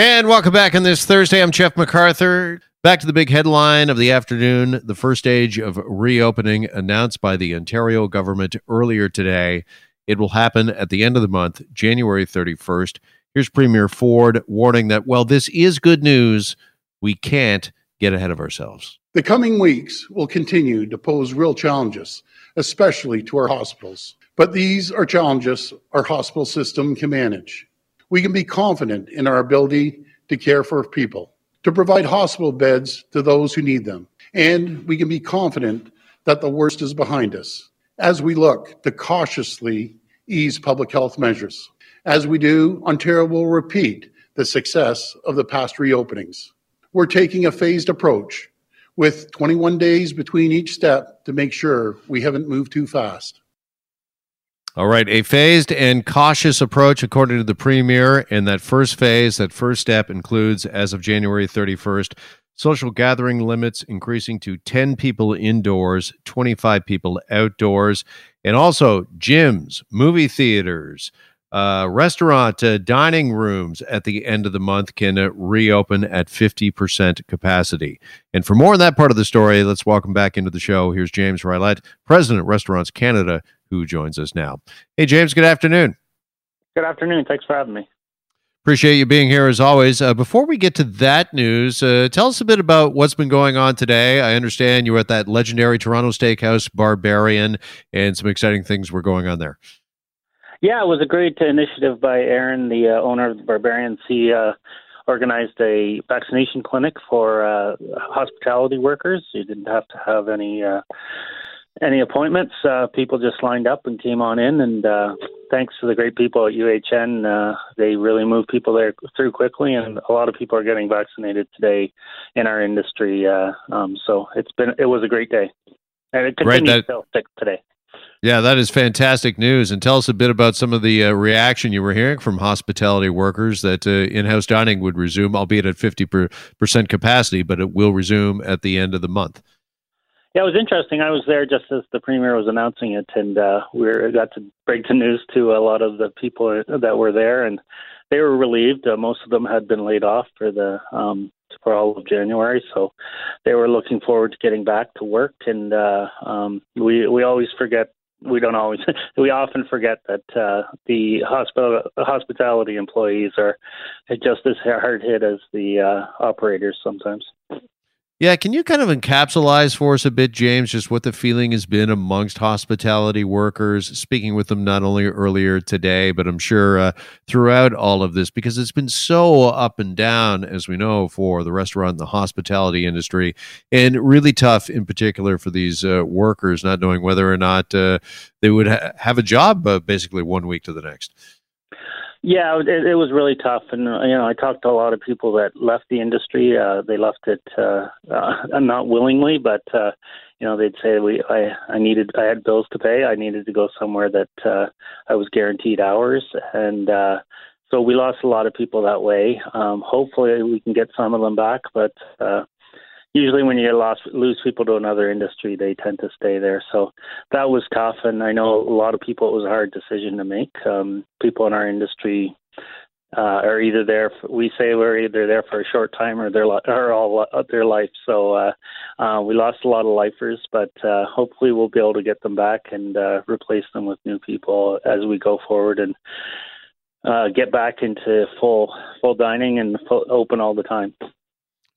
And welcome back on this Thursday. I'm Jeff McArthur. Back to the big headline of the afternoon the first stage of reopening announced by the Ontario government earlier today. It will happen at the end of the month, January 31st. Here's Premier Ford warning that, well, this is good news. We can't get ahead of ourselves. The coming weeks will continue to pose real challenges, especially to our hospitals. But these are challenges our hospital system can manage. We can be confident in our ability to care for people to provide hospital beds to those who need them. And we can be confident that the worst is behind us as we look to cautiously ease public health measures. As we do, Ontario will repeat the success of the past reopenings. We're taking a phased approach with 21 days between each step to make sure we haven't moved too fast. All right, a phased and cautious approach, according to the Premier. And that first phase, that first step includes, as of January 31st, social gathering limits increasing to 10 people indoors, 25 people outdoors, and also gyms, movie theaters, uh, restaurant uh, dining rooms at the end of the month can uh, reopen at 50% capacity. And for more on that part of the story, let's welcome back into the show. Here's James Rilett, President Restaurants Canada, who joins us now. Hey, James, good afternoon. Good afternoon. Thanks for having me. Appreciate you being here as always. Uh, before we get to that news, uh, tell us a bit about what's been going on today. I understand you were at that legendary Toronto Steakhouse Barberian, and some exciting things were going on there. Yeah, it was a great initiative by Aaron, the uh, owner of the Barberian's. He uh, organized a vaccination clinic for uh, hospitality workers. You didn't have to have any uh, any appointments. Uh, people just lined up and came on in, and uh, thanks to the great people at UHN, uh, they really moved people there through quickly, and a lot of people are getting vaccinated today in our industry. Uh, um, so it's been it was a great day, and it continues right, that, today. Yeah, that is fantastic news. And tell us a bit about some of the uh, reaction you were hearing from hospitality workers that uh, in-house dining would resume, albeit at fifty percent capacity, but it will resume at the end of the month. Yeah, it was interesting. I was there just as the premier was announcing it, and uh, we got to break the news to a lot of the people that were there, and they were relieved. Uh, most of them had been laid off for the um, for all of January, so they were looking forward to getting back to work. And uh, um, we we always forget. We don't always. we often forget that uh, the hospital hospitality employees are just as hard hit as the uh, operators sometimes. Yeah, can you kind of encapsulize for us a bit, James, just what the feeling has been amongst hospitality workers, speaking with them not only earlier today, but I'm sure uh, throughout all of this, because it's been so up and down, as we know, for the restaurant and the hospitality industry, and really tough in particular for these uh, workers, not knowing whether or not uh, they would ha- have a job uh, basically one week to the next. Yeah, it, it was really tough, and uh, you know, I talked to a lot of people that left the industry. Uh, they left it uh, uh, not willingly, but uh, you know, they'd say we, I, I needed, I had bills to pay. I needed to go somewhere that uh, I was guaranteed hours, and uh, so we lost a lot of people that way. Um, hopefully, we can get some of them back, but uh, usually when you lost, lose people to another industry, they tend to stay there. So that was tough, and I know a lot of people. It was a hard decision to make. Um, people in our industry uh, are either there. For, we say we're either there for a short time or their or all their life. So uh, uh, we lost a lot of lifers, but uh, hopefully we'll be able to get them back and uh, replace them with new people as we go forward and uh, get back into full full dining and full, open all the time.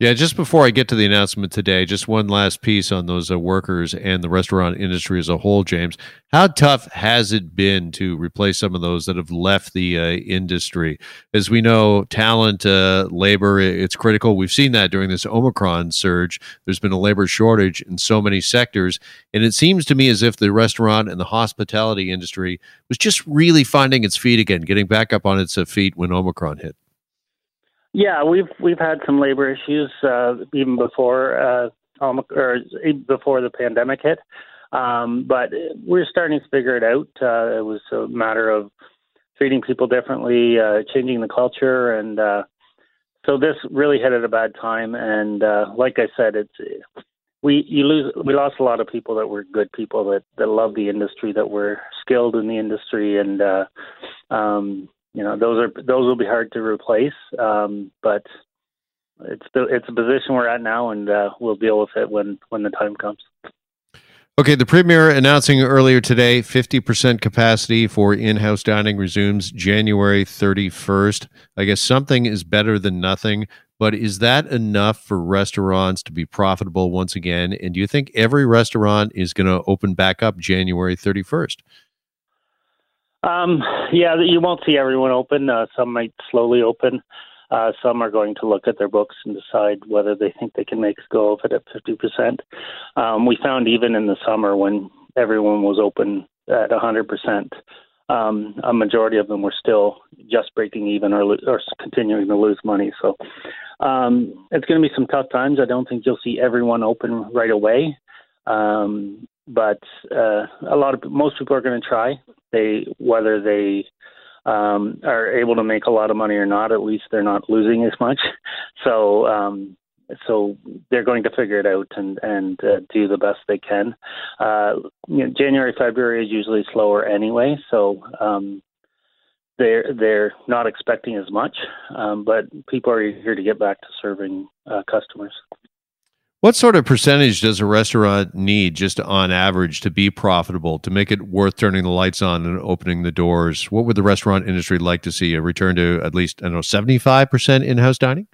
Yeah, just before I get to the announcement today, just one last piece on those uh, workers and the restaurant industry as a whole, James. How tough has it been to replace some of those that have left the uh, industry? As we know, talent, uh, labor, it's critical. We've seen that during this Omicron surge. There's been a labor shortage in so many sectors. And it seems to me as if the restaurant and the hospitality industry was just really finding its feet again, getting back up on its uh, feet when Omicron hit. Yeah, we've we've had some labor issues uh, even before uh, or before the pandemic hit, um, but we're starting to figure it out. Uh, it was a matter of treating people differently, uh, changing the culture, and uh, so this really hit at a bad time. And uh, like I said, it's we you lose we lost a lot of people that were good people that that love the industry, that were skilled in the industry, and uh, um, you know, those are those will be hard to replace. Um, but it's the, it's a position we're at now, and uh, we'll deal with it when when the time comes. Okay, the premier announcing earlier today 50% capacity for in house dining resumes January 31st. I guess something is better than nothing, but is that enough for restaurants to be profitable once again? And do you think every restaurant is going to open back up January 31st? Um, yeah, you won't see everyone open. Uh, some might slowly open. Uh, some are going to look at their books and decide whether they think they can make a go of it at 50%. Um, we found even in the summer when everyone was open at 100%, um, a majority of them were still just breaking even or, or continuing to lose money. So um, it's going to be some tough times. I don't think you'll see everyone open right away. Um, but uh, a lot of most people are going to try. They whether they um, are able to make a lot of money or not, at least they're not losing as much. So, um, so they're going to figure it out and and uh, do the best they can. Uh, you know, January, February is usually slower anyway, so um, they're they're not expecting as much. Um, but people are eager to get back to serving uh, customers. What sort of percentage does a restaurant need, just on average, to be profitable, to make it worth turning the lights on and opening the doors? What would the restaurant industry like to see? A return to at least, I don't know, 75% in house dining?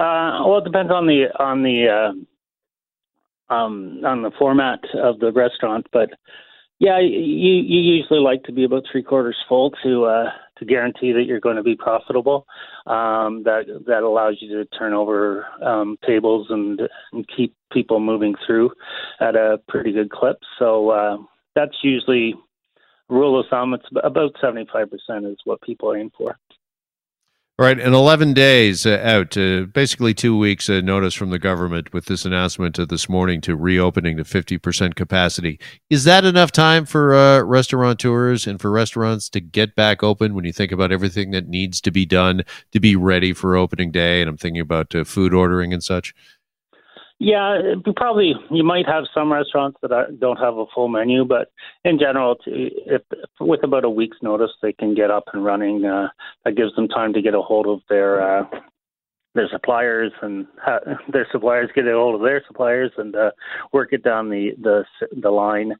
Uh, well, it depends on the on the uh, um, on the format of the restaurant, but yeah, you you usually like to be about three quarters full to uh, guarantee that you're going to be profitable. Um, that that allows you to turn over um, tables and, and keep people moving through at a pretty good clip. So uh, that's usually rule of thumb. It's about 75% is what people aim for. All right, and 11 days uh, out, uh, basically two weeks uh, notice from the government with this announcement uh, this morning to reopening to 50% capacity. Is that enough time for uh, restaurateurs and for restaurants to get back open when you think about everything that needs to be done to be ready for opening day? And I'm thinking about uh, food ordering and such. Yeah, probably you might have some restaurants that are, don't have a full menu, but in general, if, with about a week's notice they can get up and running, uh, that gives them time to get a hold of their uh, their suppliers and ha- their suppliers get a hold of their suppliers and uh, work it down the the the line.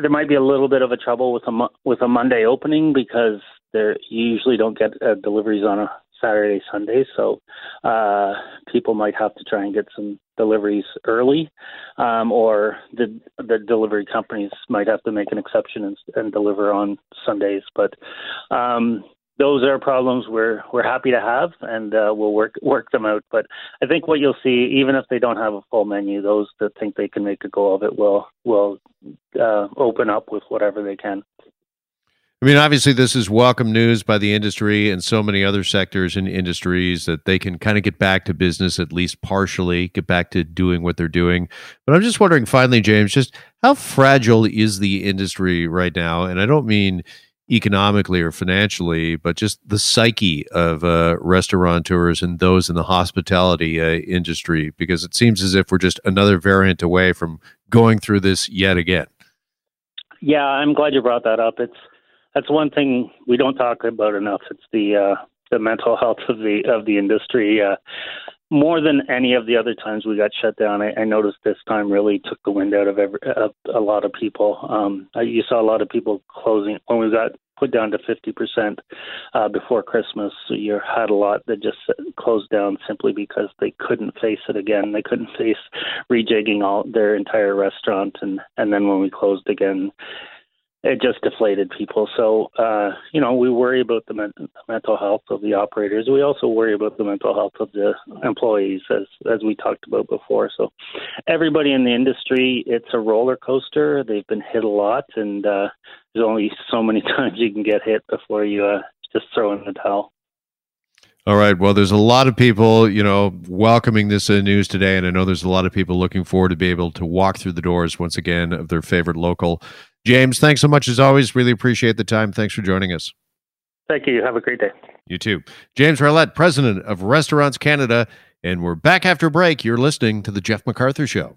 There might be a little bit of a trouble with a with a Monday opening because there you usually don't get uh, deliveries on a Saturday, Sunday. So uh, people might have to try and get some deliveries early, um, or the the delivery companies might have to make an exception and, and deliver on Sundays. But um, those are problems we're we're happy to have, and uh, we'll work work them out. But I think what you'll see, even if they don't have a full menu, those that think they can make a go of it will will uh, open up with whatever they can. I mean, obviously, this is welcome news by the industry and so many other sectors and industries that they can kind of get back to business, at least partially, get back to doing what they're doing. But I'm just wondering, finally, James, just how fragile is the industry right now? And I don't mean economically or financially, but just the psyche of uh, restaurateurs and those in the hospitality uh, industry, because it seems as if we're just another variant away from going through this yet again. Yeah, I'm glad you brought that up. It's that's one thing we don't talk about enough. It's the uh, the mental health of the of the industry. Uh, more than any of the other times we got shut down, I, I noticed this time really took the wind out of, every, of a lot of people. Um, you saw a lot of people closing when we got put down to 50% uh, before Christmas. You had a lot that just closed down simply because they couldn't face it again. They couldn't face rejigging all their entire restaurant, and and then when we closed again, it just deflated people. So, uh, you know, we worry about the, men- the mental health of the operators. We also worry about the mental health of the employees, as as we talked about before. So, everybody in the industry, it's a roller coaster. They've been hit a lot, and uh, there's only so many times you can get hit before you uh, just throw in the towel. All right. Well, there's a lot of people, you know, welcoming this uh, news today, and I know there's a lot of people looking forward to be able to walk through the doors once again of their favorite local James, thanks so much as always. Really appreciate the time. Thanks for joining us. Thank you. Have a great day. You too. James Rowlett, president of Restaurants Canada. And we're back after break. You're listening to The Jeff McArthur Show.